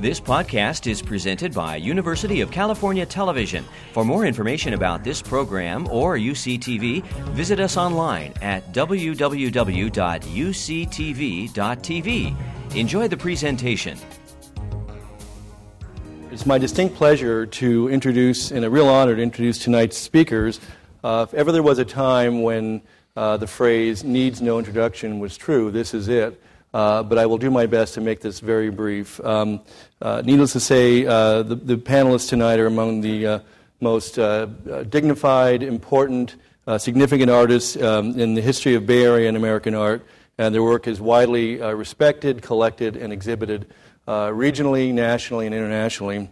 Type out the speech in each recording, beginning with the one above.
This podcast is presented by University of California Television. For more information about this program or UCTV, visit us online at www.uctv.tv. Enjoy the presentation. It's my distinct pleasure to introduce, and a real honor to introduce tonight's speakers. Uh, if ever there was a time when uh, the phrase needs no introduction was true, this is it. Uh, but I will do my best to make this very brief. Um, uh, needless to say, uh, the, the, panelists tonight are among the uh, most dignified, important, significant artists um, in the history of Bay Area and American art, and their work is widely respected, collected, and exhibited regionally, nationally, and internationally.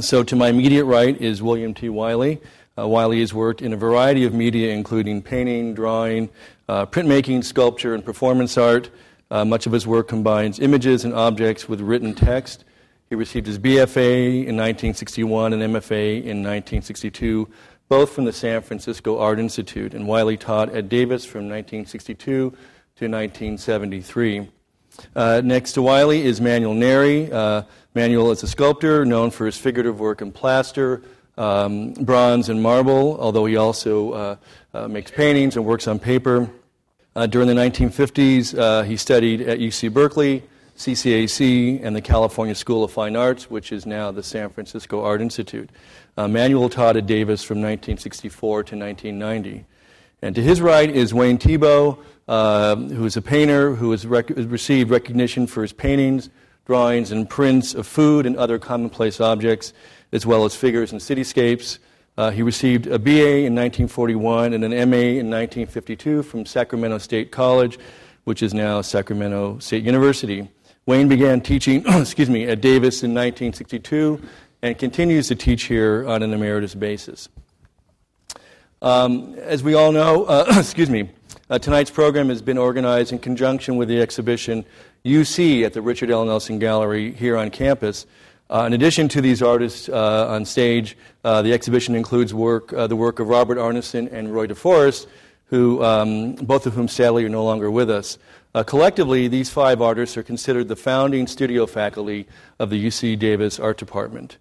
So, to my immediate right is William T. Wiley. Uh, Wiley has worked in a variety of media, including painting, drawing, uh, printmaking, sculpture, and performance art. Uh, much of his work combines images and objects with written text. He received his BFA in 1961 and MFA in 1962, both from the San Francisco Art Institute. And Wiley taught at Davis from 1962 to 1973. Uh, next to Wiley is Manuel Neri. Uh, Manuel is a sculptor known for his figurative work in plaster, um, bronze, and marble, although he also uh, uh makes paintings and works on paper. Uh, during the 1950s, uh, he studied at UC Berkeley, CCAC, and the California School of Fine Arts, which is now the San Francisco Art Institute. Uh, Manuel taught at Davis from 1964 to 1990. And to his right is Wayne Thiebaud, uh, who is a painter who has rec- received recognition for his paintings, drawings, and prints of food and other commonplace objects, as well as figures and cityscapes. Uh, he received a BA in 1941 and an MA in 1952 from Sacramento State College, which is now Sacramento State University. Wayne began teaching, excuse me, at Davis in 1962 and continues to teach here on an emeritus basis. Um, as we all know, uh, excuse me, uh, tonight's program has been organized in conjunction with the exhibition UC at the Richard L. Nelson Gallery here on campus. Uh, in addition to these artists uh, on stage, uh, the exhibition includes work, uh, the work of Robert Arneson and Roy DeForest, who, um, both of whom sadly are no longer with us. Uh, collectively, these five artists are considered the founding studio faculty of the UC Davis Art Department.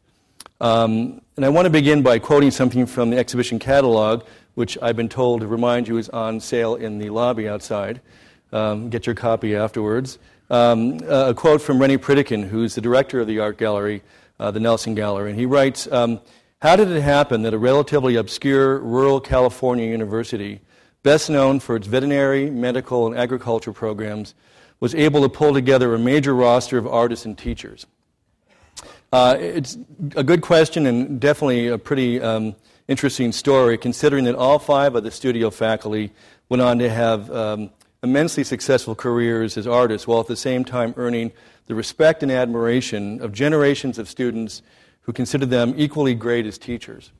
Um, and I want to begin by quoting something from the exhibition catalog, which I've been told to remind you is on sale in the lobby outside. Um, get your copy afterwards. Um, a quote from Renny Pritikin, who's the director of the art gallery, uh, the Nelson Gallery, and he writes um, How did it happen that a relatively obscure rural California university, best known for its veterinary, medical, and agriculture programs, was able to pull together a major roster of artists and teachers? Uh, it's a good question and definitely a pretty um, interesting story, considering that all five of the studio faculty went on to have um, immensely successful careers as artists while at the same time earning the respect and admiration of generations of students who consider them equally great as teachers.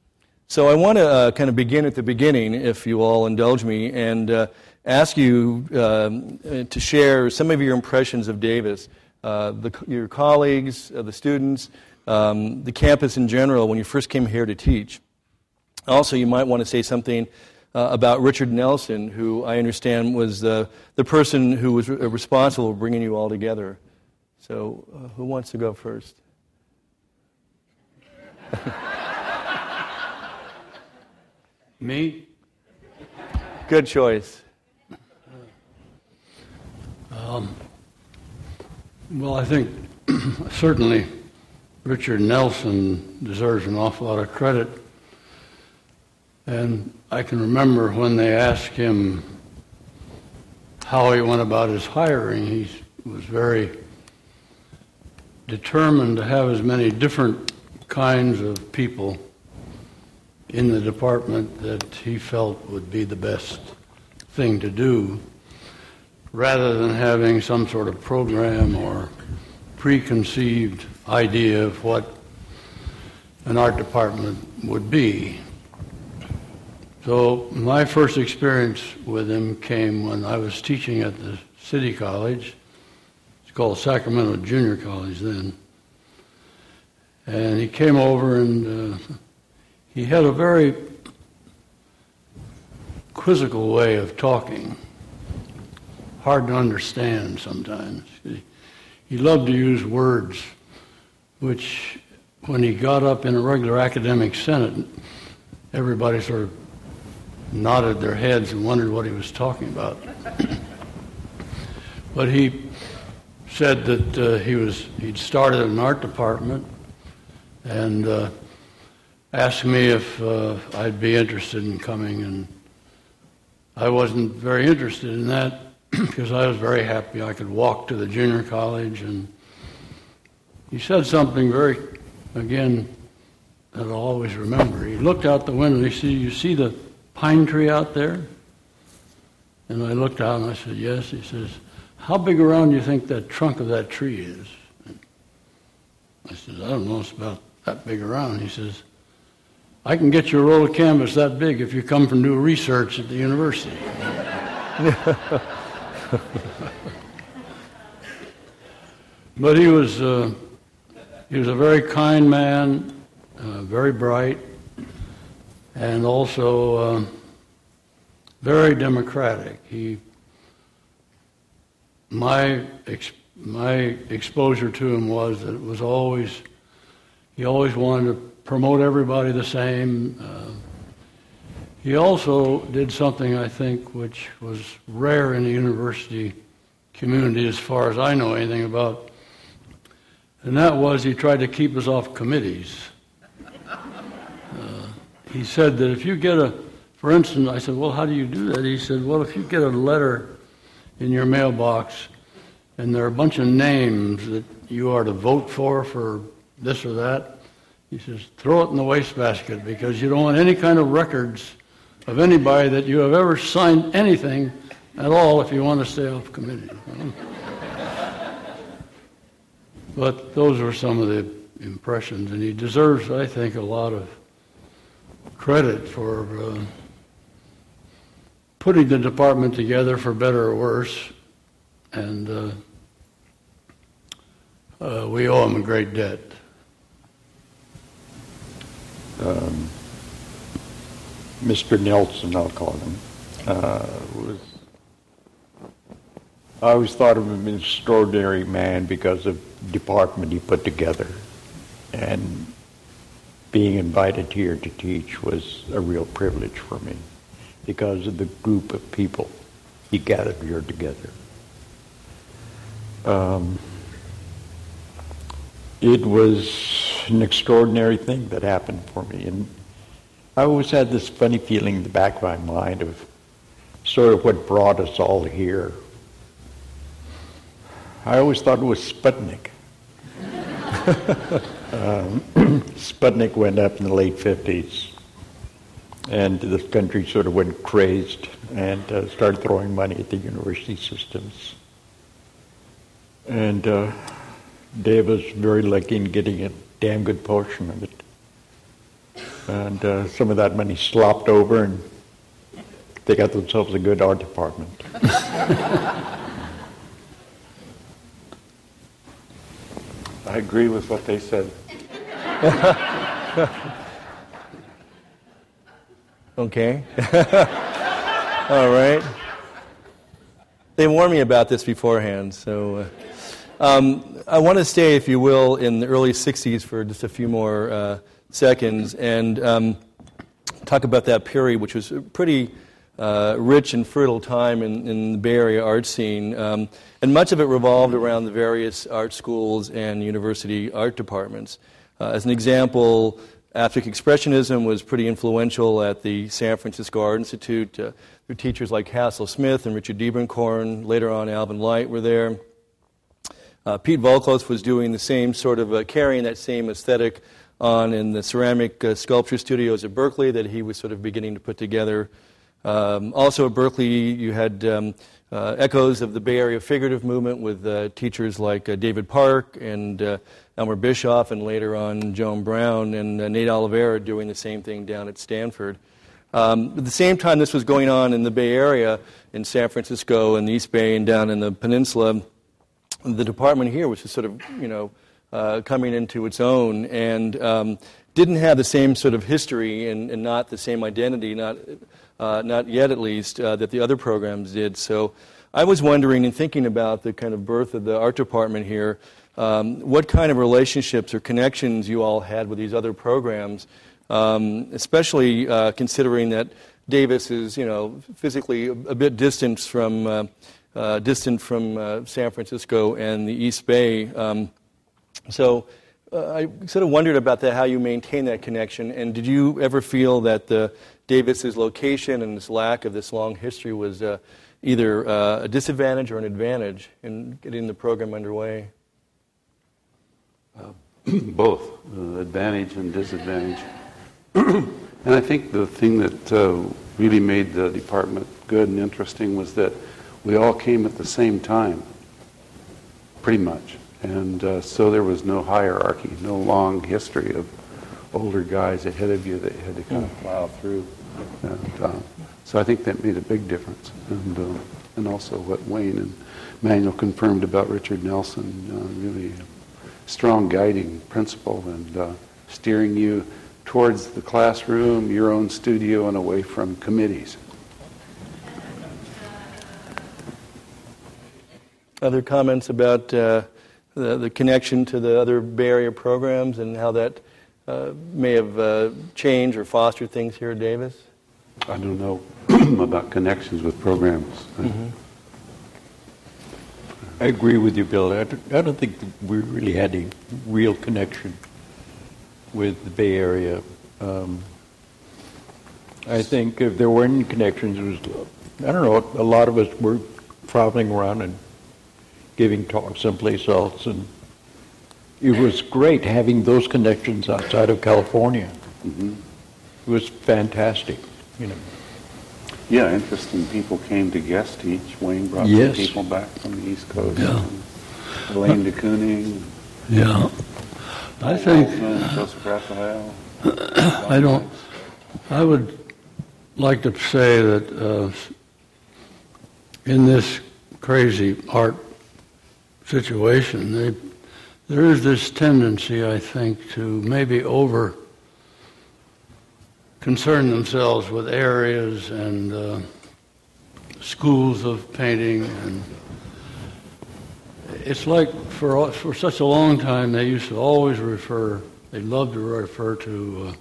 So I want to uh, kind of begin at the beginning, if you all indulge me, and uh, ask you um, to share some of your impressions of Davis, uh, the, your colleagues, uh, the students, um, the campus in general when you first came here to teach. Also, you might want to say something uh, about Richard Nelson, who I understand was the, the person who was re- responsible for bringing you all together. So, uh, who wants to go first? Me? Good choice. Um, well, I think certainly Richard Nelson deserves an awful lot of credit. And I can remember when they asked him how he went about his hiring, he was very determined to have as many different kinds of people in the department that he felt would be the best thing to do rather than having some sort of program or preconceived idea of what an art department would be. So my first experience with him came when I was teaching at the City College. It's called Sacramento Junior College then. And he came over and uh, he had a very quizzical way of talking, hard to understand sometimes. He, he loved to use words which, when he got up in a regular academic senate, everybody sort of nodded their heads and wondered what he was talking about. but he said that uh, he was he'd started an art department and uh, asked me if uh, I'd be interested in coming and I wasn't very interested in that because I was very happy I could walk to the junior college and he said something very again that I'll always remember. He looked out the window and he said, You see the pine tree out there? And I looked out and I said, Yes. He says, How big around do you think that trunk of that tree is? I said, I don't know. It's about that big around. He says, I can get you a roll of canvas that big if you come from do research at the university. but he was, uh, he was a very kind man, uh, very bright, and also uh, very democratic. He, my, ex- my exposure to him was that it was always, he always wanted to promote everybody the same. Uh, he also did something, I think, which was rare in the university community as far as I know anything about, and that was he tried to keep us off committees he said that if you get a, for instance, I said, well, how do you do that? He said, well, if you get a letter in your mailbox and there are a bunch of names that you are to vote for for this or that, he says, throw it in the wastebasket because you don't want any kind of records of anybody that you have ever signed anything at all if you want to stay off committee. but those were some of the impressions, and he deserves, I think, a lot of credit for uh, putting the department together for better or worse, and uh, uh, we owe him a great debt. Um, Mr. Nelson, I'll call him, uh, was. I always thought of him as an extraordinary man because of the department he put together, and being invited here to teach was a real privilege for me because of the group of people he gathered here together. Um, it was an extraordinary thing that happened for me. And I always had this funny feeling in the back of my mind of sort of what brought us all here. I always thought it was Sputnik. um, Sputnik went up in the late 50s, and the country sort of went crazed and uh, started throwing money at the university systems. And uh, Dave was very lucky in getting a damn good portion of it. And uh, some of that money slopped over, and they got themselves a good art department. I agree with what they said. okay. All right. They warned me about this beforehand, so. Uh, um, I want to stay, if you will, in the early 60s for just a few more uh, seconds and um, talk about that period, which was a pretty uh, rich and fertile time in, in, the Bay Area art scene. Um, and much of it revolved around the various art schools and university art departments. Uh, as an example, abstract expressionism was pretty influential at the San Francisco Art Institute. Uh, through teachers like Hassel Smith and Richard Diebenkorn. Later on, Alvin Light were there. Uh, Pete Voulkos was doing the same sort of uh, carrying that same aesthetic on in the ceramic uh, sculpture studios at Berkeley that he was sort of beginning to put together. Um, also at Berkeley, you had um, uh, echoes of the Bay Area figurative movement with uh, teachers like uh, David Park and Elmer Bischoff, and later on Joan Brown and Nate Oliveira doing the same thing down at Stanford. Um, at the same time, this was going on in the Bay Area, in San Francisco and the East Bay, and down in the peninsula the department here was just sort of, you know, uh, coming into its own and um, didn't have the same sort of history and, and not the same identity, not, uh, not yet at least, uh, that the other programs did. So I was wondering and thinking about the kind of birth of the art department here, um, what kind of relationships or connections you all had with these other programs, um, especially uh, considering that Davis is, you know, physically a, bit distant from uh, uh, distant from uh, San Francisco and the East Bay. Um, so uh, I sort of wondered about that, how you maintain that connection, and did you ever feel that the Davis's location and this lack of this long history was uh, either a disadvantage or an advantage in getting the program underway? Both, uh, advantage and disadvantage. and I think the thing that uh, really made the department good and interesting was that we all came at the same time, pretty much. And uh, so there was no hierarchy, no long history of older guys ahead of you that you had to kind of hmm. plow through. And, uh, so I think that made a big difference. And, uh, and also what Wayne and Manuel confirmed about Richard Nelson, uh, really strong guiding principle and uh, steering you towards the classroom, your own studio, and away from committees. Other comments about uh, the, the connection to the other Bay Area programs and how that uh, may have uh, changed or fostered things here at Davis? I don't know about connections with programs. Mm-hmm. I agree with you, Bill. I don't, I don't think we really had a real connection with the Bay Area. Um, I think if there were any connections, it was, I don't know, a lot of us were traveling around and giving talks someplace else. And it was great having those connections outside of California. Mm-hmm. It was fantastic, you know. Yeah, interesting people came to guest teach. Wayne brought yes. some people back from the East Coast. Yeah. Elaine de Kooning. Yeah. I think. Joseph Raphael. I don't. I would like to say that uh, in this crazy art situation, they, there is this tendency, I think, to maybe over concern themselves with areas and uh, schools of painting and it's like for for such a long time they used to always refer they loved to refer to uh,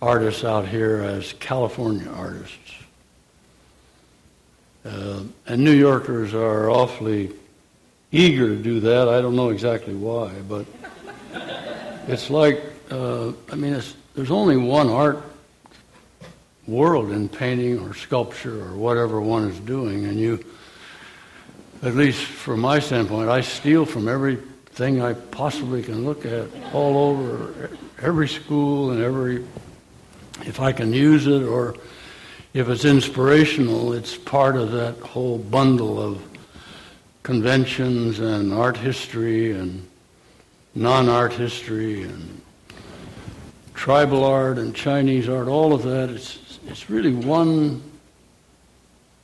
artists out here as California artists uh, and New Yorkers are awfully eager to do that. I don't know exactly why, but it's like uh, I mean, there's only one art world in painting or sculpture or whatever one is doing, and you, at least from my standpoint, I steal from everything I possibly can look at all over every school and every if I can use it or if it's inspirational, it's part of that whole bundle of conventions and art history and non-art history and tribal art and Chinese art, all of that, it's, it's really one,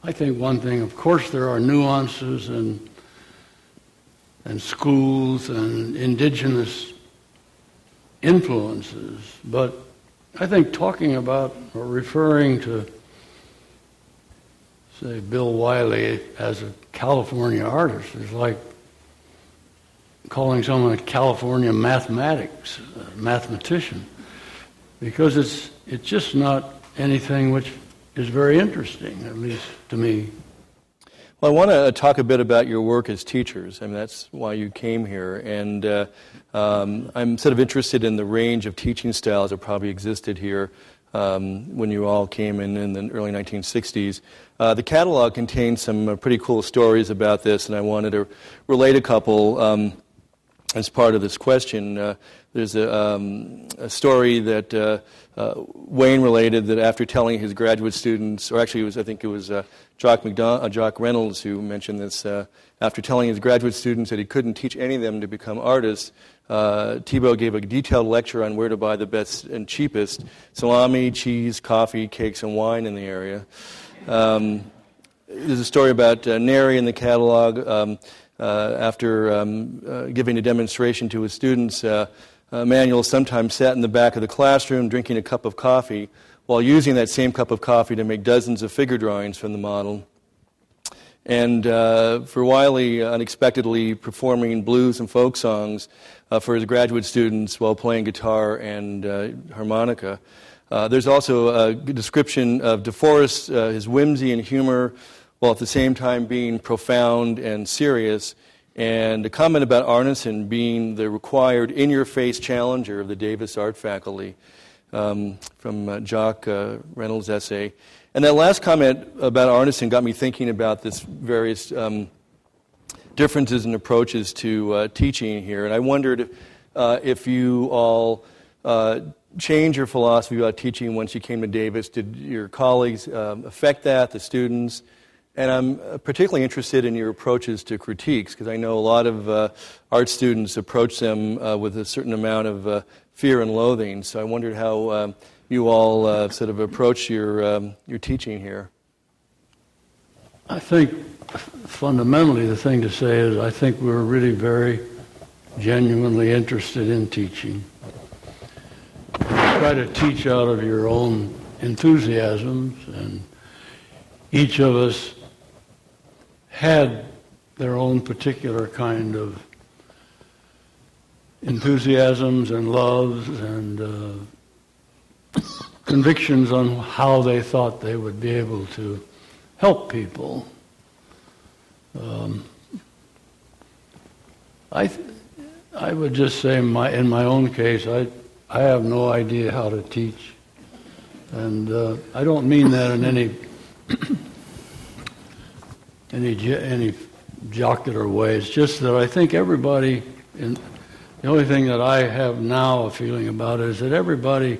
I think one thing. Of course, there are nuances and, and schools and indigenous influences, but I think talking about or referring to, say, Bill Wiley as a California artist is like calling someone a California mathematics uh, mathematician because it's it's just not anything which is very interesting, at least to me. Well, I want to talk a bit about your work as teachers. I mean, that's why you came here. And uh, um, I'm sort of interested in the range of teaching styles that probably existed here um, when you all came in in the early 1960s. Uh, the catalog contains some uh, pretty cool stories about this, and I wanted to relate a couple um, as part of this question. Uh, there's a, um, a, story that uh, uh, Wayne related that after telling his graduate students, or actually, it was I think it was uh, Jock, McDon- Jock Reynolds who mentioned this. after telling his graduate students that he couldn't teach any of them to become artists, uh, Thiebaud gave a detailed lecture on where to buy the best and cheapest salami, cheese, coffee, cakes, and wine in the area. Um, there's a story about uh, Neri in the catalog. Um, uh, after um, uh, giving a demonstration to his students, uh, Manuel sometimes sat in the back of the classroom drinking a cup of coffee while using that same cup of coffee to make dozens of figure drawings from the model. and uh, for Wiley, unexpectedly performing blues and folk songs uh, for his graduate students while playing guitar and uh, harmonica. Uh, there's also a description of DeForest, uh, his whimsy and humor, while at the same time being profound and serious, and a comment about Arneson being the required in your face challenger of the Davis art faculty um, from uh, Jock uh, Reynolds' essay. And that last comment about Arneson got me thinking about this various um, differences in approaches to uh, teaching here. And I wondered uh, if you all uh, changed your philosophy about teaching once you came to Davis. Did your colleagues um, affect that, the students? And I'm uh, particularly interested in your approaches to critiques because I know a lot of uh, art students approach them uh, with a certain amount of fear and loathing. So I wondered how um, you all sort of approach your, um, your teaching here. I think fundamentally the thing to say is I think we're really very genuinely interested in teaching. You try to teach out of your own enthusiasms, and each of us had their own particular kind of enthusiasms and loves and uh, convictions on how they thought they would be able to help people. Um, I, th- I would just say my, in my own case, I, I have no idea how to teach. And uh, I don't mean that in any any any jocular way. It's just that I think everybody, in, the only thing that I have now a feeling about is that everybody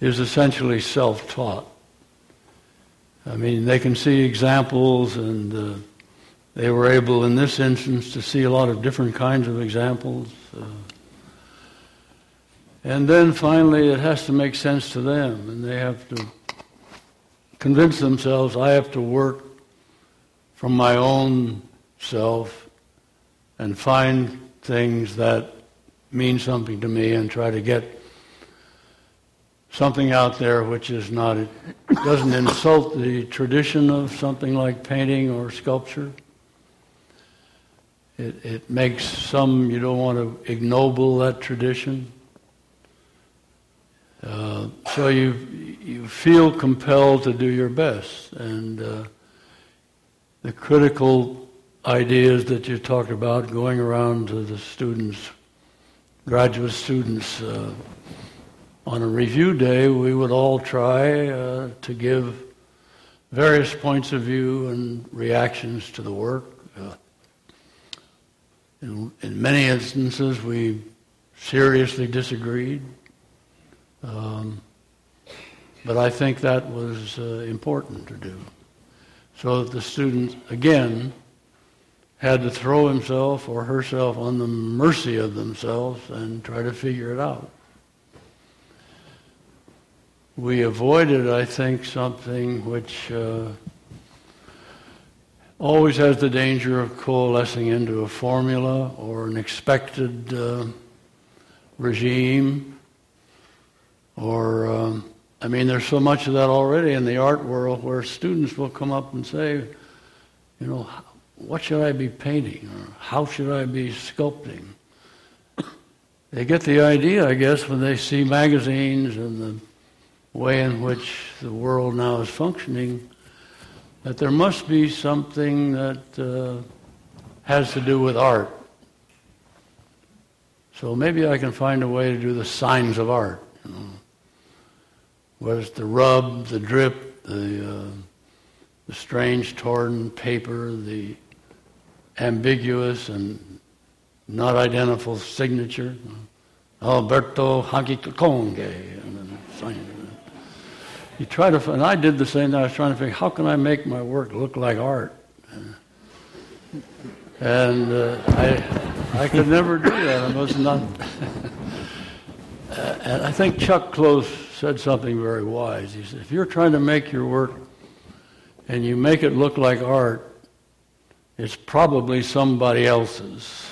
is essentially self-taught. I mean, they can see examples, and uh, they were able, in this instance, to see a lot of different kinds of examples. Uh, and then finally, it has to make sense to them, and they have to convince themselves I have to work from my own self and find things that mean something to me and try to get something out there which is not, it doesn't insult the tradition of something like painting or sculpture. It, it makes some, you don't want to ignoble that tradition. Uh, so you, you feel compelled to do your best. And uh, the critical ideas that you talked about going around to the students, graduate students, uh, on a review day, we would all try uh, to give various points of view and reactions to the work. Uh, in, in, many instances, we seriously disagreed. Um, but I think that was uh, important to do. So that the student, again, had to throw himself or herself on the mercy of themselves and try to figure it out we avoided, I think, something which uh, always has the danger of coalescing into a formula or an expected uh, regime. Or, um, I mean, there's so much of that already in the art world where students will come up and say, you know, what should I be painting? Or how should I be sculpting? They get the idea, I guess, when they see magazines and the way in which the world now is functioning, that there must be something that uh, has to do with art. So maybe I can find a way to do the signs of art. You know, it's the rub, the drip, the uh, the strange torn paper, the ambiguous and not identifiable signature. Alberto sign you try to, and I did the same thing. I was trying to figure, how can I make my work look like art? And uh, I, I could never do that. I was not. and I think Chuck Close said something very wise. He said, if you're trying to make your work and you make it look like art, it's probably somebody else's.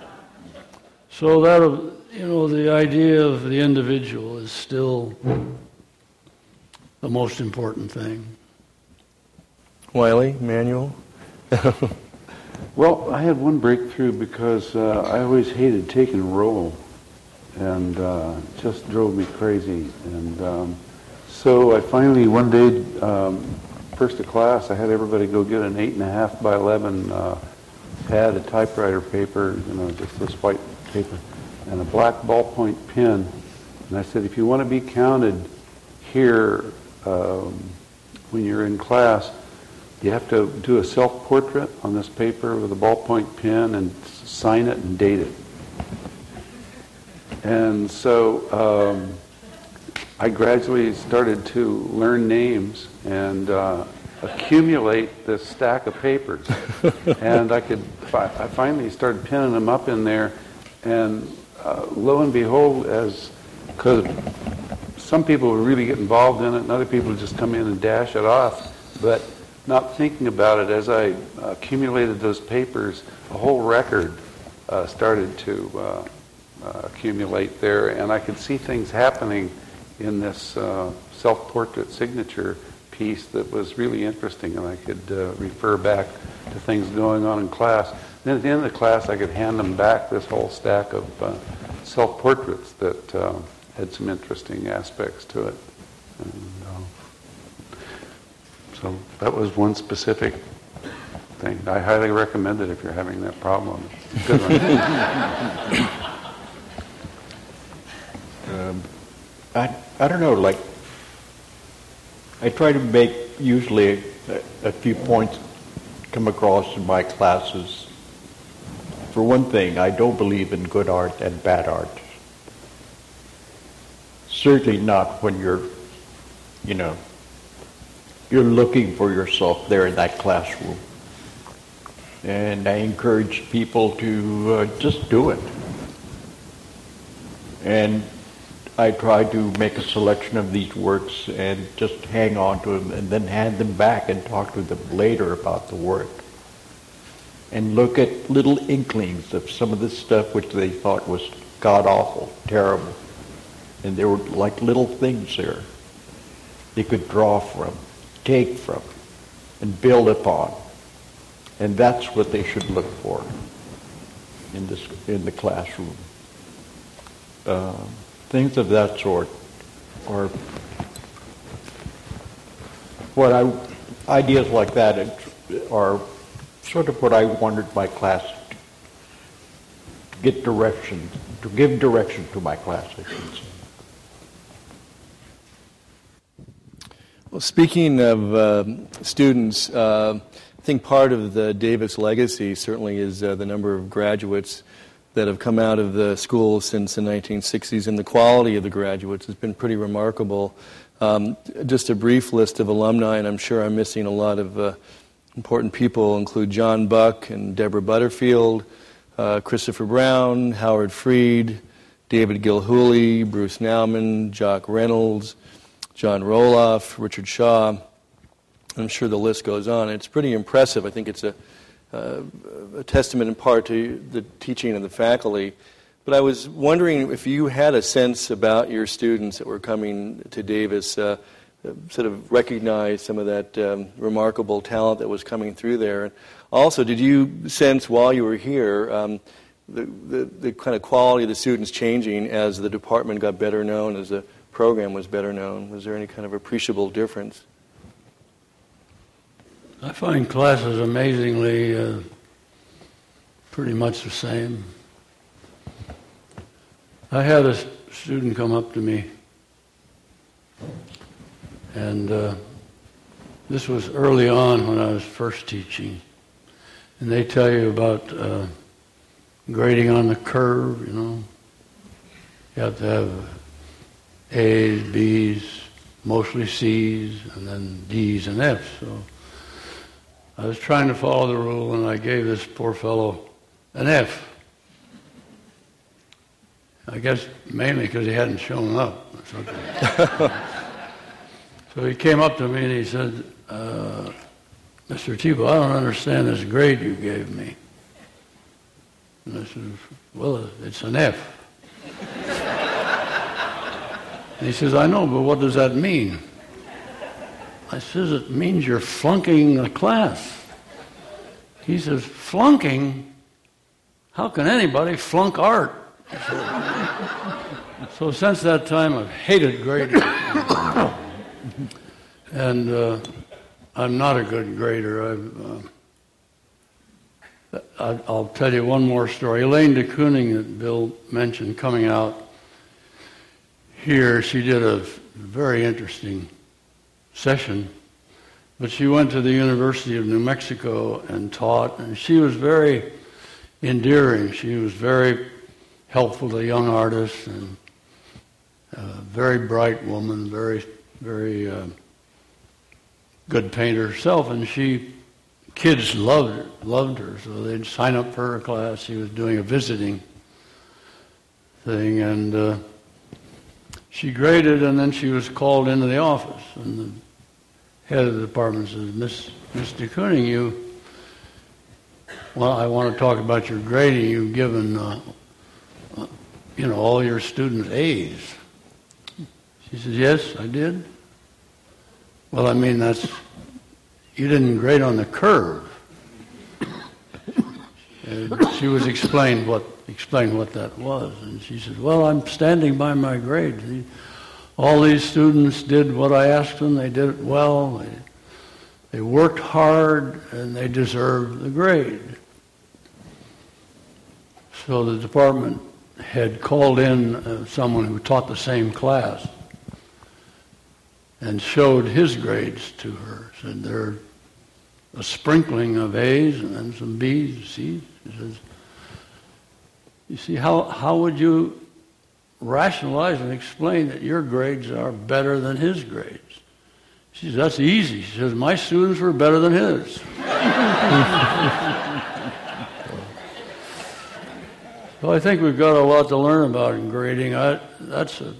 so that, you know, the idea of the individual is still the most important thing. Wiley, Manuel? well, I had one breakthrough because uh, I always hated taking roll, and uh, just drove me crazy. And um, so I finally, one day, um, first of class, I had everybody go get an eight and a half by eleven uh, pad of typewriter paper, you know, just this white paper, and a black ballpoint pen. And I said, if you want to be counted here um, when you're in class, you have to do a self-portrait on this paper with a ballpoint pen and sign it and date it. And so um, I gradually started to learn names and uh, accumulate this stack of papers. and I could, fi- I finally started pinning them up in there, and uh, lo and behold, as because some people would really get involved in it, and other people would just come in and dash it off. But not thinking about it, as I accumulated those papers, a whole record uh, started to uh, uh, accumulate there, and I could see things happening in this uh, self-portrait signature piece that was really interesting, and I could uh, refer back to things going on in class. Then at the end of the class, I could hand them back this whole stack of uh, self-portraits that uh, had some interesting aspects to it. And, uh, so that was one specific thing. I highly recommend it if you're having that problem. Good one. um, I, I don't know, like I try to make usually a, a few points come across in my classes. For one thing, I don't believe in good art and bad art. Certainly not when you're, you know, you're looking for yourself there in that classroom. And I encourage people to uh, just do it. And I try to make a selection of these works and just hang on to them and then hand them back and talk to them later about the work. And look at little inklings of some of the stuff which they thought was god awful, terrible. And there were like little things there they could draw from, take from, and build upon. And that's what they should look for in, this, in the classroom. Um, things of that sort or what I ideas like that are sort of what I wanted my class to get direction to give direction to my class. Well, speaking of uh, students, uh, I think part of the Davis legacy certainly is uh, the number of graduates that have come out of the school since the 1960s, and the quality of the graduates has been pretty remarkable. Um, just a brief list of alumni, and I'm sure I'm missing a lot of uh, important people, include John Buck and Deborah Butterfield, uh, Christopher Brown, Howard Fried, David Gilhooly, Bruce Nauman, Jock Reynolds, John Roloff, Richard Shaw. I'm sure the list goes on. It's pretty impressive. I think it's a uh, a testament in part to the teaching of the faculty. But I was wondering if you had a sense about your students that were coming to Davis, uh, sort of recognize some of that um, remarkable talent that was coming through there. And also, did you sense while you were here um, the, the, the kind of quality of the students changing as the department got better known, as the program was better known? Was there any kind of appreciable difference? I find classes amazingly uh, pretty much the same. I had a student come up to me, and uh, this was early on when I was first teaching. And they tell you about uh, grading on the curve, you know. You have to have A's, B's, mostly C's, and then D's and F's. So I was trying to follow the rule, and I gave this poor fellow an F. I guess mainly because he hadn't shown up. so he came up to me and he said, uh, Mr. Thiebaud, I don't understand this grade you gave me. And I said, well, it's an F. and he says, I know, but what does that mean? I says, It means you're flunking the class. He says, Flunking? How can anybody flunk art? so since that time, I've hated grading. and uh, I'm not a good grader. Uh, I'll tell you one more story. Elaine de Kooning, that Bill mentioned, coming out here, she did a very interesting session. But she went to the University of New Mexico and taught, and she was very endearing. She was very helpful to young artists and a very bright woman, very, very uh, good painter herself. And she, kids loved her, loved her, so they'd sign up for her class. She was doing a visiting thing, and uh, she graded, and then she was called into the office, and the head of the department says, "Miss Miss de Kooning, you." Well, I want to talk about your grading. You've given, uh, uh, you know, all your students A's. She says, "Yes, I did." Well, I mean, that's you didn't grade on the curve. She was explained what explained what that was, and she said, "Well, I'm standing by my grade. All these students did what I asked them. They did it well. They, they worked hard, and they deserved the grade." So the department had called in uh, someone who taught the same class and showed his grades to her. Said they're a sprinkling of A's and then some B's, and C's. He says, you see, how, how would you rationalize and explain that your grades are better than his grades? She says, that's easy. She says, my students were better than his. so I think we've got a lot to learn about in grading. I, that's a,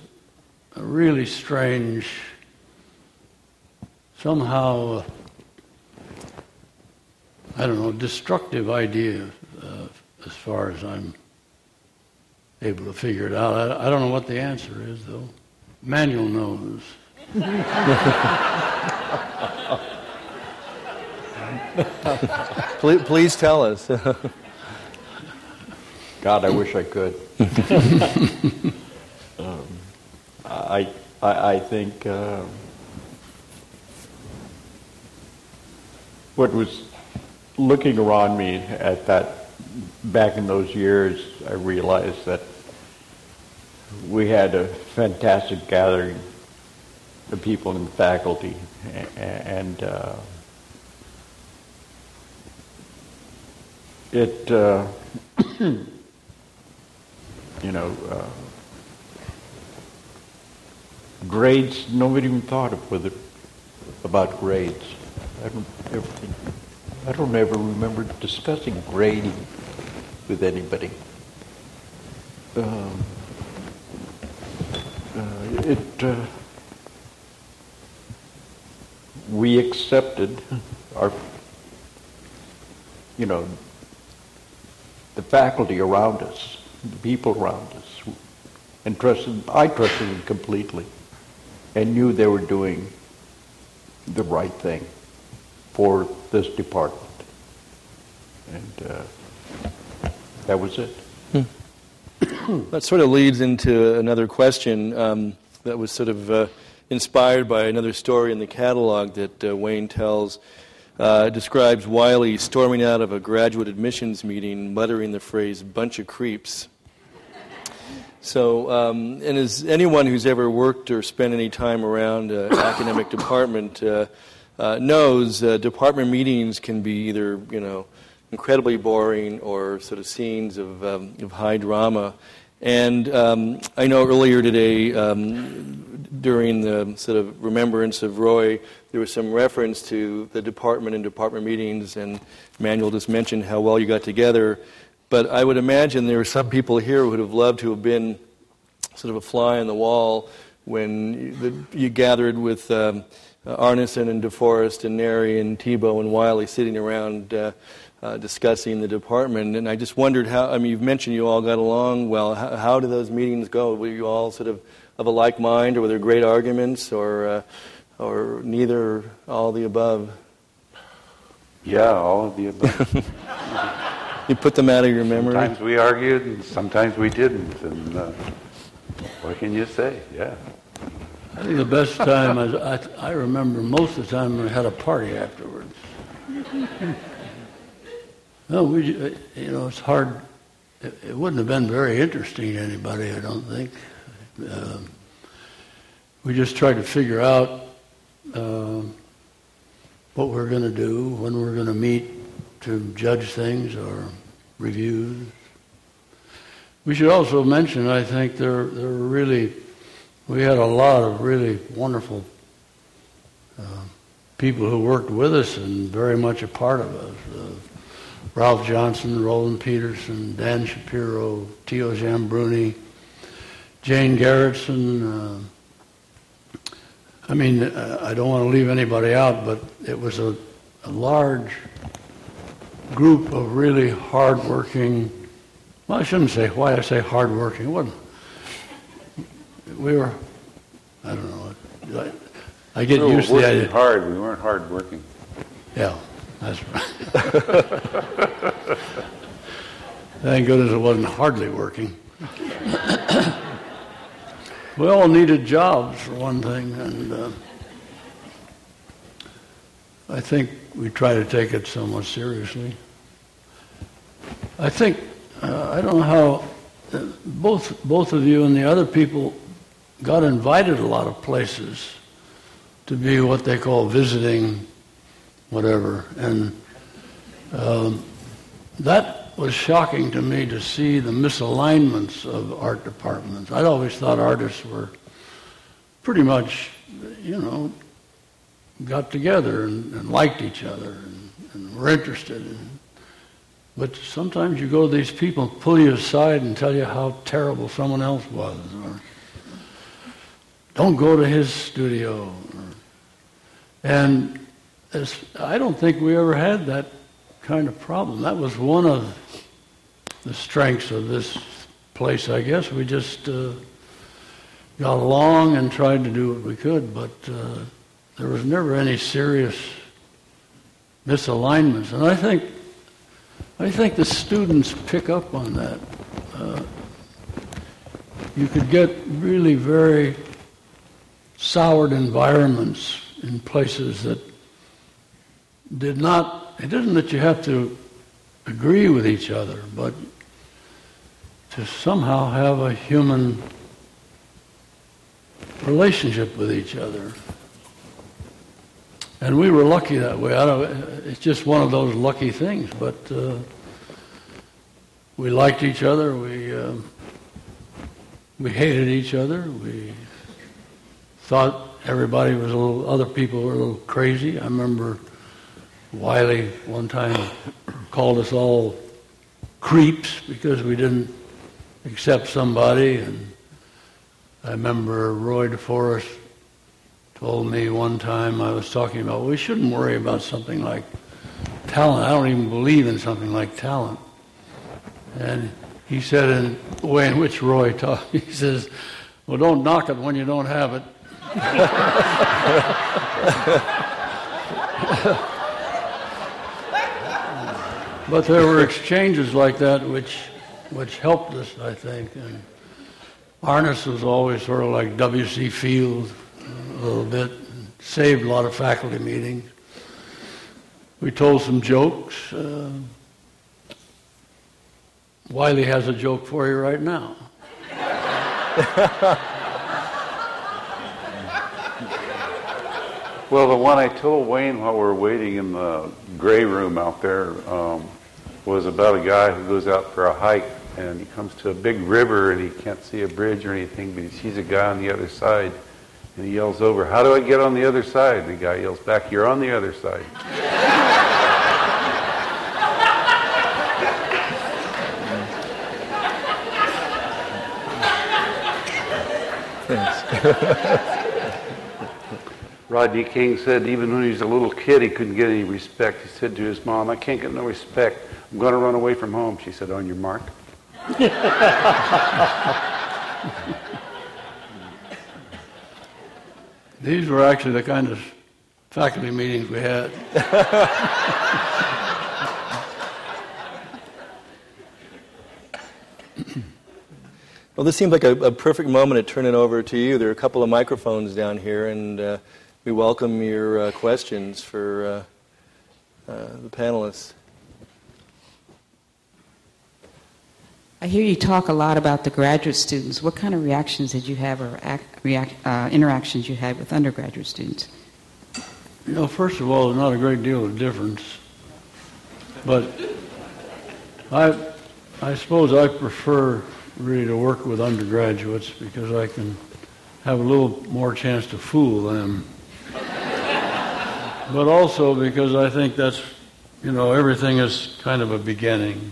a really strange, somehow, I don't know, destructive idea uh, as far as I'm able to figure it out. I, I don't know what the answer is, though. Manuel knows. please, please tell us. God, I wish I could. um, I, I, I think uh, what was looking around me at that back in those years, I realized that we had a fantastic gathering of people in the faculty, and uh, it, uh, you know, uh, grades. Nobody even thought of whether about grades. I don't ever, I don't ever remember discussing grading with anybody. Um, it uh, we accepted our you know the faculty around us the people around us and trusted I trusted them completely and knew they were doing the right thing for this department. And uh, that was it. That sort of leads into another question. Um, that was sort of uh, inspired by another story in the catalog that uh, Wayne tells. Uh, describes Wiley storming out of a graduate admissions meeting, muttering the phrase "bunch of creeps." So, um, and as anyone who's ever worked or spent any time around an academic department uh, uh, knows, uh, department meetings can be either, you know, incredibly boring or sort of scenes of, um, of high drama. And um, I know earlier today, um, during the sort of remembrance of Roy, there was some reference to the department and department meetings, and Manuel just mentioned how well you got together. But I would imagine there are some people here who would have loved to have been sort of a fly on the wall when you, you gathered with um, Arneson and DeForest and Neri and Thiebaud and Wiley sitting around. Uh, uh, discussing the department. And I just wondered how, I mean, you've mentioned you all got along well. How, how did those meetings go? Were you all sort of of a like mind, or were there great arguments, or, uh, or neither, all the above? Yeah, all of the above. you put them out of your memory? Sometimes we argued, and sometimes we didn't. And uh, what can you say? Yeah. I think the best time, is, I, I remember most of the time we had a party afterwards. no, we, you know, it's hard. It, wouldn't have been very interesting to anybody, I don't think. Uh, we just tried to figure out uh, what we're going to do, when we're going to meet to judge things or reviews. We should also mention, I think, there, there were really, we had a lot of really wonderful uh, people who worked with us and very much a part of us. Uh, Ralph Johnson, Roland Petersen, Dan Shapiro, Tio Giambruni, Jane Garretson. Uh, I mean, uh, I don't want to leave anybody out, but it was a, a large group of really hardworking. Well, I shouldn't say why I say hardworking. It wasn't. We were. I don't know. I, I get we used to the idea. hard. We weren't hardworking. Yeah, that's right. Thank goodness it wasn't hardly working. we all needed jobs for one thing, and uh, I think we try to take it somewhat seriously. I think uh, I don't know how uh, both both of you and the other people got invited a lot of places to be what they call visiting, whatever, and um, that was shocking to me to see the misalignments of art departments. I'd always thought artists were pretty much, you know, got together and, and liked each other and, and were interested in but sometimes you go to these people pull you aside and tell you how terrible someone else was. Or don't go to his studio. And I don't think we ever had that kind of problem. That was one of the strengths of this place, I guess. We just uh, got along and tried to do what we could, but uh, there was never any serious misalignments. And I think I think the students pick up on that. Uh, you could get really very soured environments in places that did not, it isn't that you have to agree with each other, but to somehow have a human relationship with each other. And we were lucky that way. it's just one of those lucky things, but uh, we liked each other. We uh, we hated each other. We thought everybody was a little. Other people were a little crazy. I remember Wiley one time called us all creeps because we didn't accept somebody, and I remember Roy DeForest told me one time I was talking about, we shouldn't worry about something like talent. I don't even believe in something like talent. And he said in the way in which Roy talked, he says, well, don't knock it when you don't have it. but there were exchanges like that which, which helped us, I think. And Arneson was always sort of like W.C. Fields a little bit, saved a lot of faculty meetings. We told some jokes. Uh, Wiley has a joke for you right now. well, the one I told Wayne while we were waiting in the gray room out there um, was about a guy who goes out for a hike and he comes to a big river and he can't see a bridge or anything, but he sees a guy on the other side and he yells over, How do I get on the other side? The guy yells back, You're on the other side. Rodney King said even when he was a little kid, he couldn't get any respect. He said to his mom, I can't get no respect. I'm going to run away from home. She said, On your mark. These were actually the kind of faculty meetings we had. well, this seems like a, a, perfect moment to turn it over to you. There are a couple of microphones down here, and uh, we welcome your uh, questions for uh, uh the panelists. I hear you talk a lot about the graduate students. What kind of reactions did you have, or act, react, uh, interactions you had with undergraduate students? You know, first of all, there's not a great deal of difference, but I, I suppose I prefer really to work with undergraduates because I can have a little more chance to fool them. but also because I think that's, you know, everything is kind of a beginning.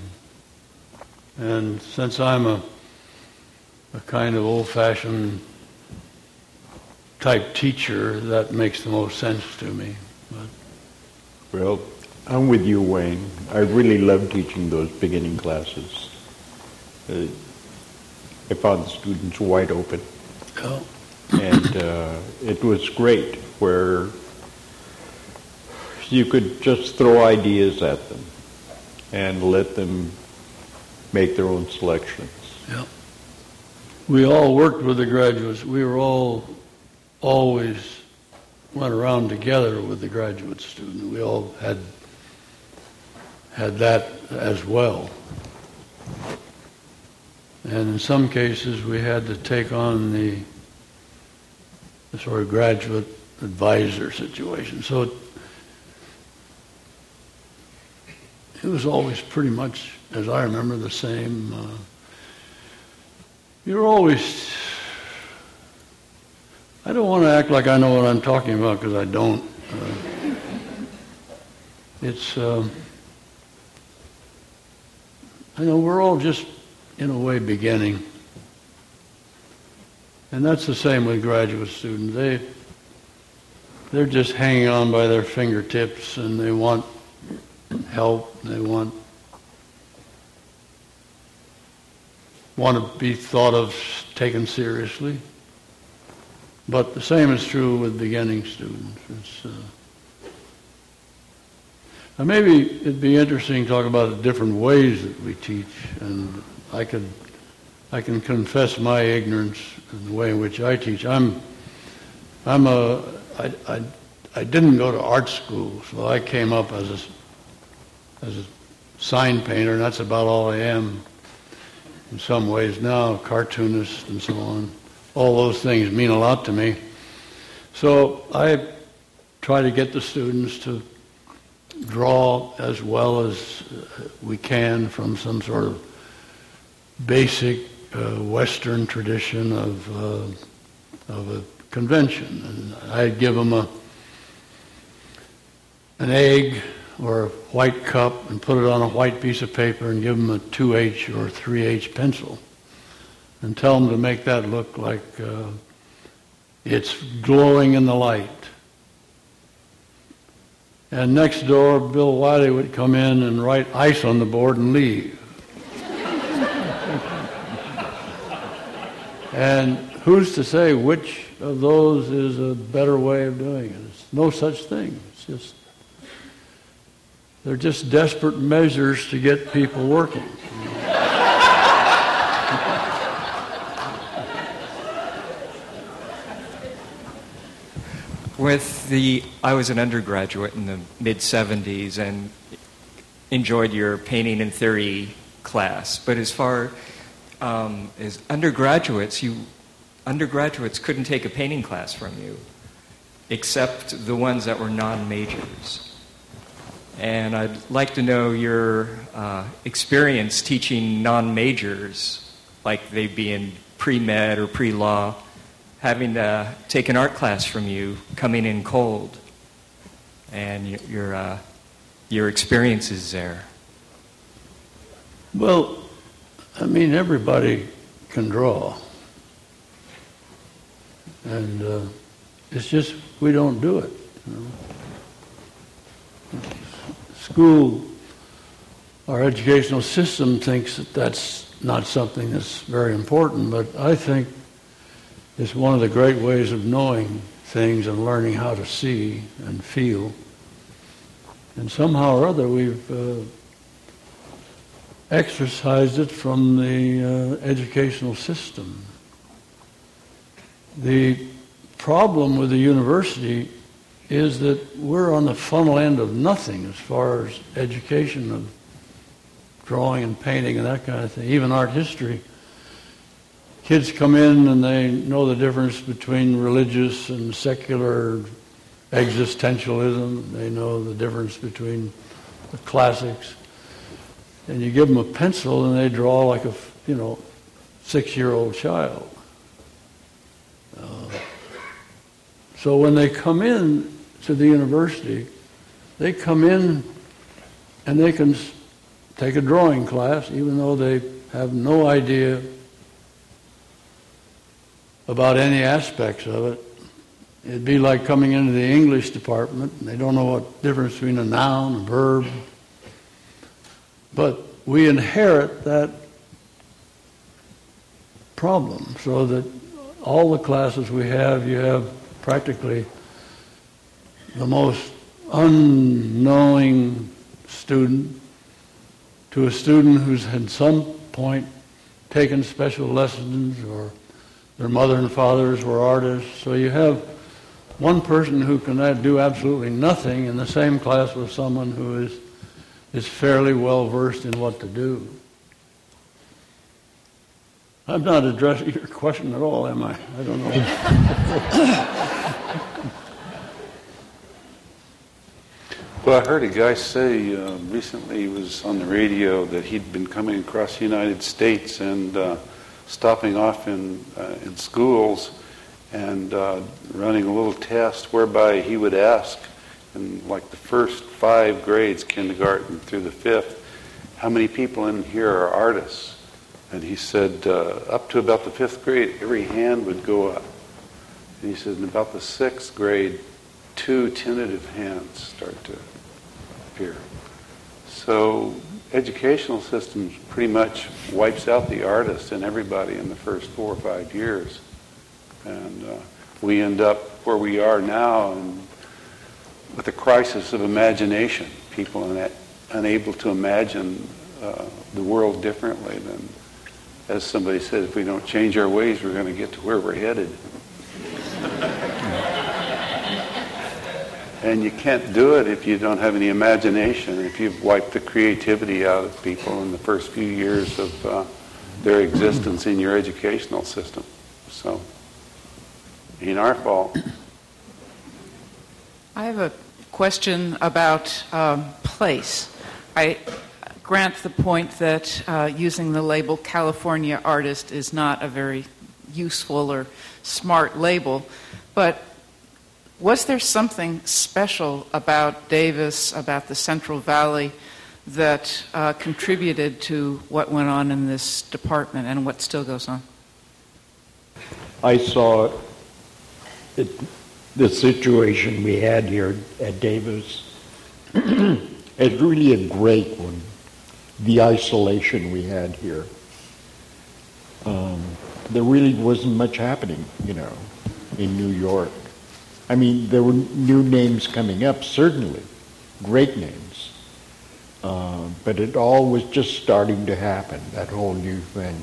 And since I'm a, a kind of old fashioned type teacher, that makes the most sense to me. But. Well, I'm with you, Wayne. I really love teaching those beginning classes. Uh, I found the students wide open. Oh. And uh, it was great where you could just throw ideas at them and let them make their own selections. Yeah. We all worked with the graduates. We were all always went around together with the graduate student. We all had had that as well. And in some cases, we had to take on the, the sort of graduate advisor situation. So it, it was always pretty much as I remember, the same. Uh, you're always. I don't want to act like I know what I'm talking about because I don't. Uh, it's. Um, I know we're all just, in a way, beginning. And that's the same with graduate students. They, they're just hanging on by their fingertips and they want help, they want want to be thought of, taken seriously. But the same is true with beginning students. Uh, maybe it'd be interesting to talk about the different ways that we teach, and I could, I can confess my ignorance in the way in which I teach. I'm, I'm a, I, I, I didn't go to art school, so I came up as a, as a sign painter, and that's about all I am in some ways now, cartoonist and so on. All those things mean a lot to me. So I try to get the students to draw as well as uh, we can from some sort of basic uh, Western tradition of, uh, of a convention. And I'd give them a, an egg or a white cup and put it on a white piece of paper and give them a 2H or 3H pencil and tell them to make that look like uh, it's glowing in the light. And next door, Bill Wiley would come in and write ice on the board and leave. and who's to say which of those is a better way of doing it? It's no such thing. It's just they're just desperate measures to get people working. With the, I was an undergraduate in the mid 70s and enjoyed your painting and theory class. But as far um, as undergraduates, you undergraduates couldn't take a painting class from you, except the ones that were non-majors. And I'd like to know your uh, experience teaching non majors, like they'd be in pre med or pre law, having to take an art class from you, coming in cold, and your, uh, your experiences there. Well, I mean, everybody can draw. And uh, it's just we don't do it. You know? School, our educational system thinks that that's not something that's very important, but I think it's one of the great ways of knowing things and learning how to see and feel. And somehow or other, we've uh, exercised it from the uh, educational system. The problem with the university is that we're on the funnel end of nothing as far as education of drawing and painting and that kind of thing, even art history. Kids come in and they know the difference between religious and secular existentialism. They know the difference between the classics. And you give them a pencil and they draw like a, you know, six-year-old child. Uh, so when they come in to the university, they come in and they can take a drawing class even though they have no idea about any aspects of it. It'd be like coming into the English department and they don't know what difference between a noun, and a verb. But we inherit that problem so that all the classes we have, you have practically the most unknowing student to a student who's at some point taken special lessons or their mother and fathers were artists. So you have one person who can uh, do absolutely nothing in the same class with someone who is, is fairly well versed in what to do. I'm not addressing your question at all, am I? I don't know. Well, I heard a guy say uh, recently, he was on the radio, that he'd been coming across the United States and uh, stopping off in, uh, in schools and uh, running a little test whereby he would ask in like the first five grades, kindergarten through the fifth, how many people in here are artists? And he said, uh, up to about the fifth grade, every hand would go up. And he said, in about the sixth grade, two tentative hands start to appear. So educational systems pretty much wipes out the artist and everybody in the first four or five years. And uh, we end up where we are now and with a crisis of imagination, people unable to imagine uh, the world differently than, as somebody said, if we don't change our ways, we're going to get to where we're headed. And you can't do it if you don't have any imagination, if you've wiped the creativity out of people in the first few years of uh, their existence in your educational system. So, ain't our fault. I have a question about um, place. I grant the point that uh, using the label California artist is not a very useful or smart label, but was there something special about Davis, about the Central Valley, that uh, contributed to what went on in this department and what still goes on? I saw it, the situation we had here at Davis as really a great one. The isolation we had here. Um, there really wasn't much happening, you know, in New York. I mean, there were new names coming up, certainly, great names. Uh, but it all was just starting to happen, that whole new thing.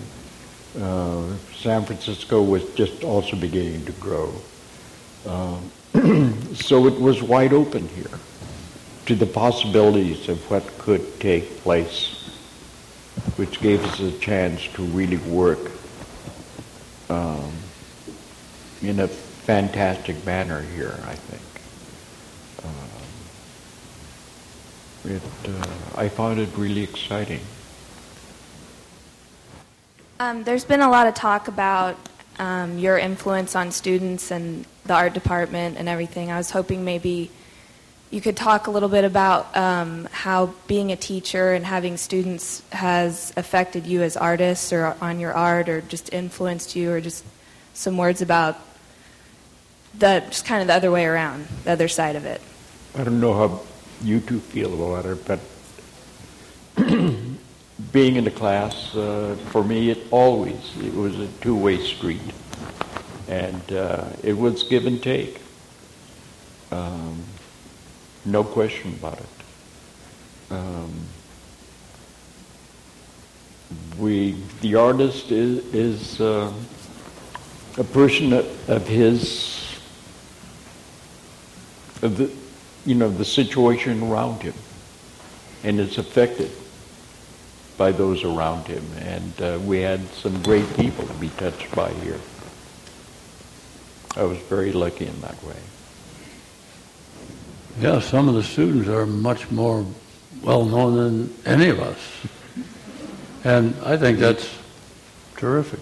Uh, San Francisco was just also beginning to grow. Uh, so it was wide open here to the possibilities of what could take place, which gave us a chance to really work um, in a fantastic banner here, I think. Uh, it, uh, I found it really exciting. Um, there's been a lot of talk about um, your influence on students and the art department and everything. I was hoping maybe you could talk a little bit about um, how being a teacher and having students has affected you as artists or on your art or just influenced you or just some words about the just kind of the other way around, the other side of it. I don't know how you two feel about it, but being in the class, uh, for me, it always it was a two-way street, and uh, it was give and take. Um, no question about it. Um, we, the artist is, is uh, a person of, of his, the, you know, the situation around him, and is affected by those around him. And uh, we had some great people to be touched by here. I was very lucky in that way. Yeah, some of the students are much more well known than any of us. And I think that's terrific.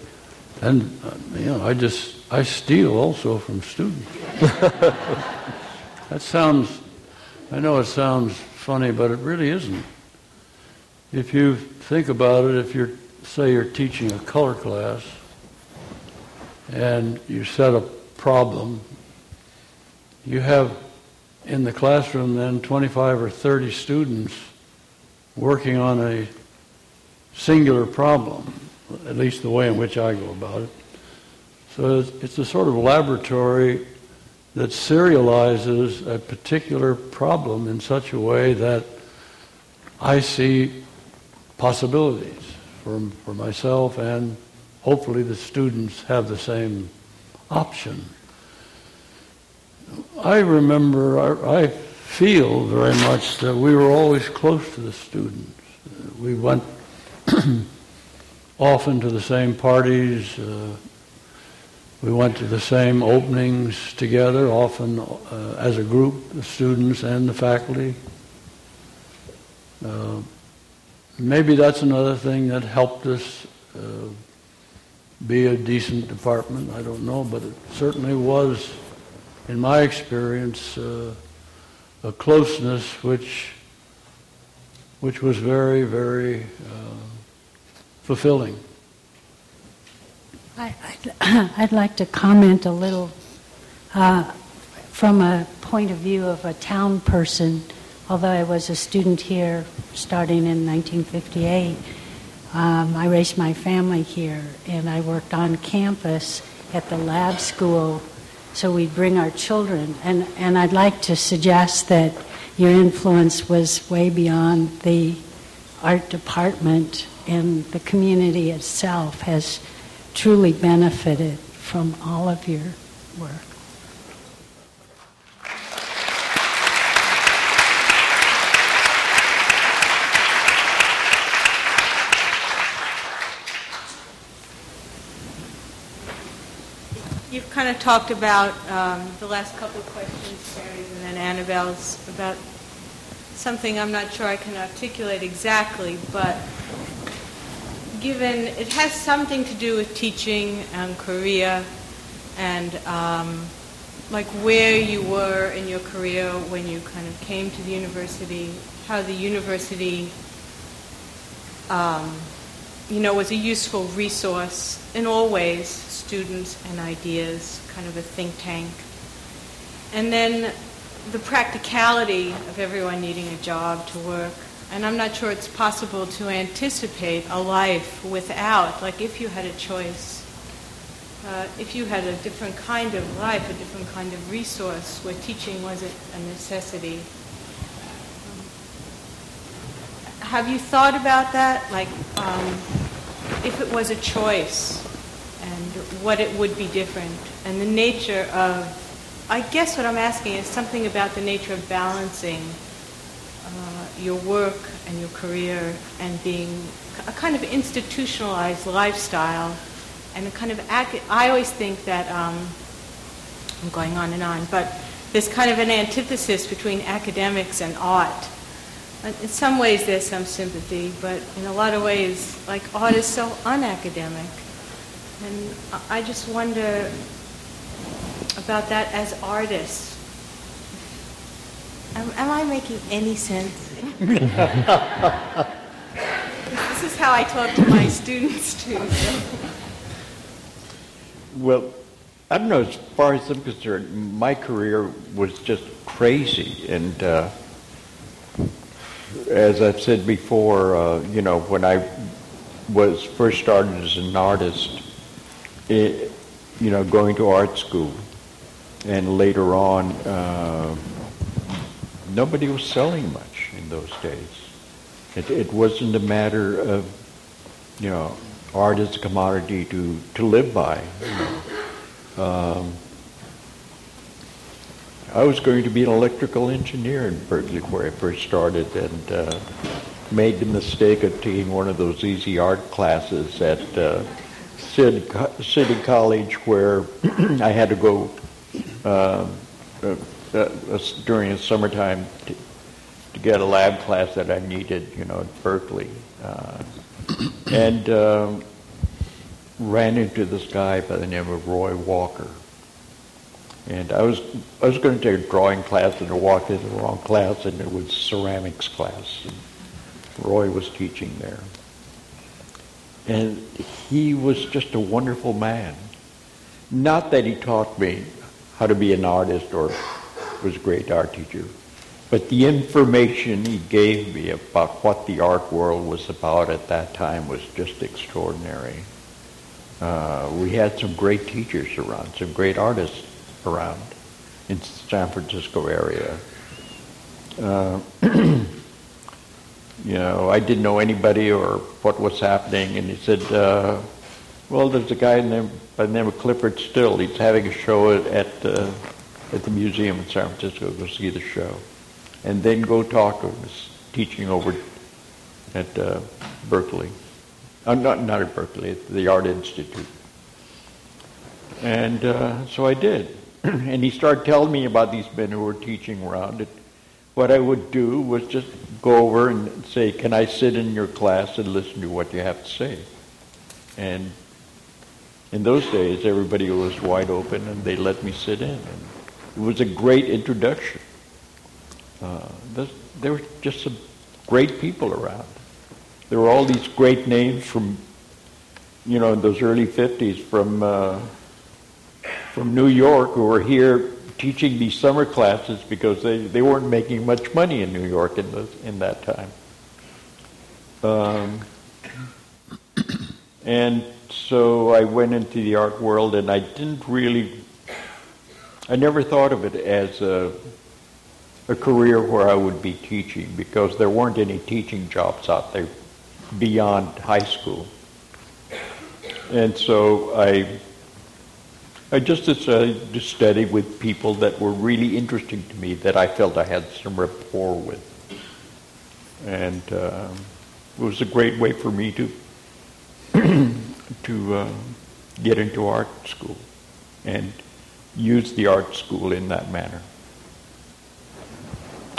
And, uh, you know, I just, I steal also from students. that sounds, I know it sounds funny, but it really isn't. If you think about it, if you're, say you're teaching a color class and you set a problem, you have in the classroom then 25 or 30 students working on a singular problem, at least the way in which I go about it. So it's a sort of laboratory that serializes a particular problem in such a way that I see possibilities for, for myself and hopefully the students have the same option. I remember, I, I feel very much that we were always close to the students. We went often to the same parties. Uh, we went to the same openings together, often uh, as a group, the students and the faculty. Uh, maybe that's another thing that helped us uh, be a decent department. I don't know, but it certainly was in my experience, uh, a closeness which, which was very, very uh, fulfilling. I, I'd, I'd, like to comment a little uh, from a point of view of a town person. Although I was a student here starting in 1958, um, I raised my family here and I worked on campus at the lab school so we'd bring our children. And, and I'd like to suggest that your influence was way beyond the art department, and the community itself has truly benefited from all of your work. You've kind of talked about um, the last couple of questions, Mary's and then Annabelle's, about something I'm not sure I can articulate exactly, but given it has something to do with teaching and career and um, like where you were in your career when you kind of came to the university, how the university, um, you know, was a useful resource in all ways students and ideas, kind of a think tank. And then the practicality of everyone needing a job to work. And I'm not sure it's possible to anticipate a life without, like if you had a choice, uh, if you had a different kind of life, a different kind of resource where teaching wasn't a necessity. Have you thought about that? Like, um, if it was a choice, and what it would be different and the nature of I guess what I'm asking is something about the nature of balancing your work and your career and being a kind of institutionalized lifestyle and a kind of I always think that um, I'm going on and on, but there's kind of an antithesis between academics and art. In some ways, there's some sympathy, but in a lot of ways, like art is so unacademic. And I just wonder about that as artists. Am, am I making any sense? This is how I talk to my students too. Well, I don't know. As far as I'm concerned, my career was just crazy, and uh, as I've said before, uh, you know, when I was first started as an artist, it, you know, going to art school and later on, uh, nobody was selling much those days. It, it wasn't a matter of, you know, art is a commodity to, to live by. You know. um, I was going to be an electrical engineer in Berkeley where I first started and uh, made the mistake of taking one of those easy art classes at uh, City, City College where I had to go uh, uh, uh, during the summertime to, get a lab class that I needed, you know, at Berkeley. Uh, and um, ran into this guy by the name of Roy Walker. And I was I was going to take a drawing class and I walked into the wrong class and it was ceramics class. And Roy was teaching there. And he was just a wonderful man. Not that he taught me how to be an artist or was a great art teacher, but the information he gave me about what the art world was about at that time was just extraordinary. Uh, we had some great teachers around, some great artists around in the San Francisco area. Uh, you know, I didn't know anybody or what was happening, and he said, uh, "Well, there's a guy named, by the name of Clyfford Still. He's having a show at at, uh, at the museum in San Francisco. Go see the show, and then go talk him. He's teaching over at uh, Berkeley, uh, not not at Berkeley, at the Art Institute." And uh, so I did. and he started telling me about these men who were teaching around it. What I would do was just go over and say, Can I sit in your class and listen to what you have to say? And in those days, everybody was wide open and they let me sit in. And it was a great introduction. Uh, there were just some great people around. There were all these great names from, you know, in those early 50s from. Uh, from New York who were here teaching these summer classes because they, they weren't making much money in New York in, the, in that time. Um, and so I went into the art world and I didn't really, I never thought of it as a, a career where I would be teaching because there weren't any teaching jobs out there beyond high school. And so I I just decided to study with people that were really interesting to me, that I felt I had some rapport with. And uh, it was a great way for me to to uh, get into art school and use the art school in that manner.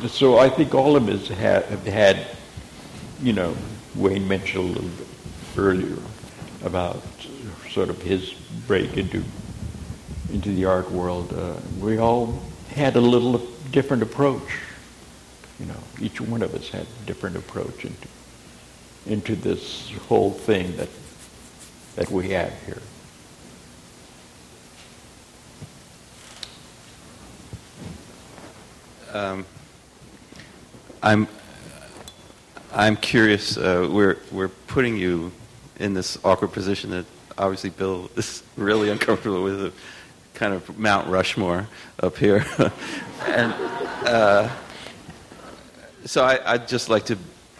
So I think all of us have, have had, you know, Wayne mentioned a little bit earlier about sort of his break into into the art world, uh, we all had a little different approach. You know, each one of us had a different approach into into this whole thing that that we have here. Um, I'm I'm curious. Uh, we're we're putting you in this awkward position that obviously Bill is really uncomfortable with kind of Mount Rushmore up here. and uh, so I, would just like to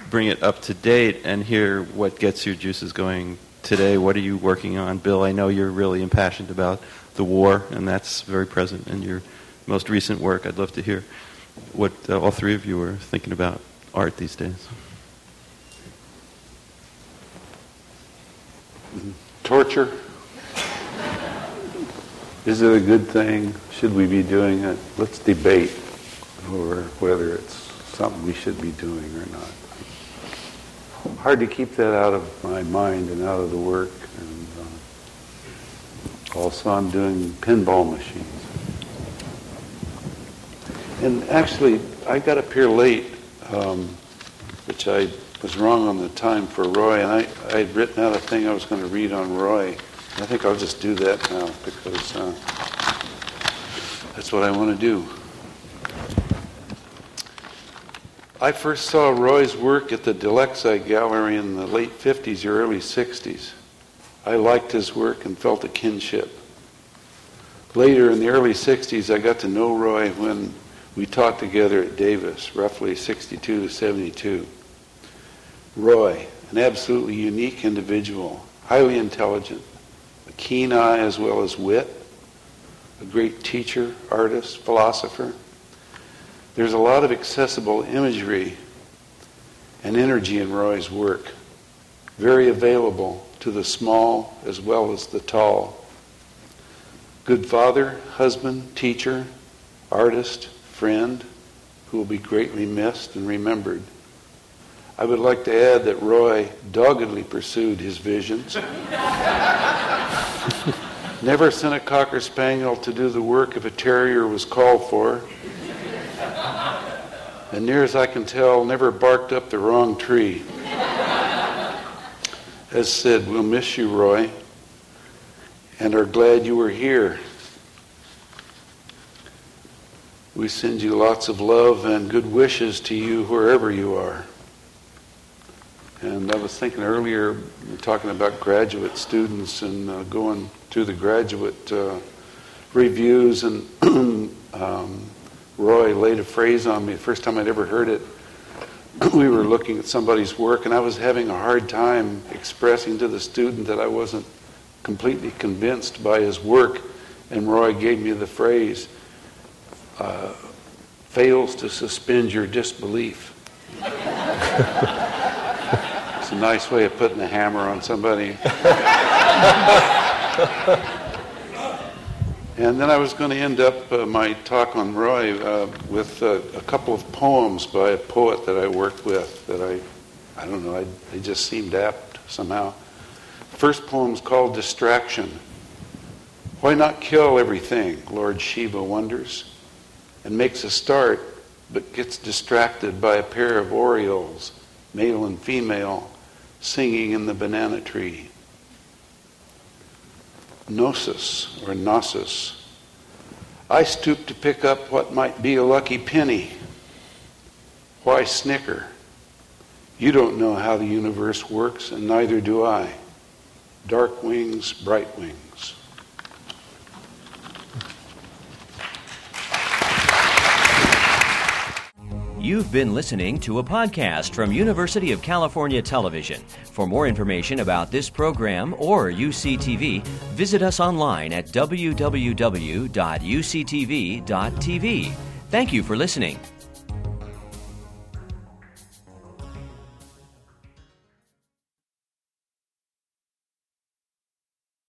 bring it up to date and hear what gets your juices going today. What are you working on? Bill, I know you're really impassioned about the war, and that's very present in your most recent work. I'd love to hear what uh, all three of you are thinking about art these days. Torture. Is it a good thing? Should we be doing it? Let's debate over whether it's something we should be doing or not. Hard to keep that out of my mind and out of the work. And uh, also, I'm doing pinball machines. And actually, I got up here late, um, which I was wrong on the time for Roy, and I, I had written out a thing I was going to read on Roy. I think I'll just do that now because uh, that's what I want to do. I first saw Roy's work at the Dilexi Gallery in the late 50s or early 60s. I liked his work and felt a kinship. later in the early 60s, I got to know Roy when we taught together at Davis, roughly 62 to 72. Roy, an absolutely unique individual, highly intelligent, a keen eye as well as wit, a great teacher, artist, philosopher. There's a lot of accessible imagery and energy in Roy's work, very available to the small as well as the tall. Good father, husband, teacher, artist, friend, who will be greatly missed and remembered. I would like to add that Roy doggedly pursued his visions. Never sent a cocker spaniel to do the work if a terrier was called for. And near as I can tell, never barked up the wrong tree. As said, we'll miss you, Roy, and are glad you were here. We send you lots of love and good wishes to you wherever you are. And I was thinking earlier, talking about graduate students and uh, going to the graduate uh, reviews, and um, Roy laid a phrase on me. First time I'd ever heard it, we were looking at somebody's work, and I was having a hard time expressing to the student that I wasn't completely convinced by his work. And Roy gave me the phrase, uh, fails to suspend your disbelief. It's a nice way of putting a hammer on somebody. and then I was going to end up uh, my talk on Roy uh, with uh, a couple of poems by a poet that I worked with that I, I don't know, I, they just seemed apt somehow. First poem's called Distraction. Why not kill everything, Lord Shiva wonders, and makes a start, but gets distracted by a pair of orioles, male and female, singing in the banana tree. Gnosis or gnosis. I stoop to pick up what might be a lucky penny. Why snicker? You don't know how the universe works, and neither do I. Dark wings, bright wings. You've been listening to a podcast from University of California Television. For more information about this program or UCTV, visit us online at www.uctv.tv. Thank you for listening.